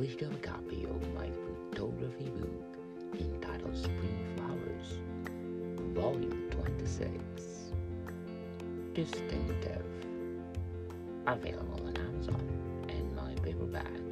digital copy of my photography book entitled Spring Flowers, Volume 26, Distinctive, available on Amazon and my paperback.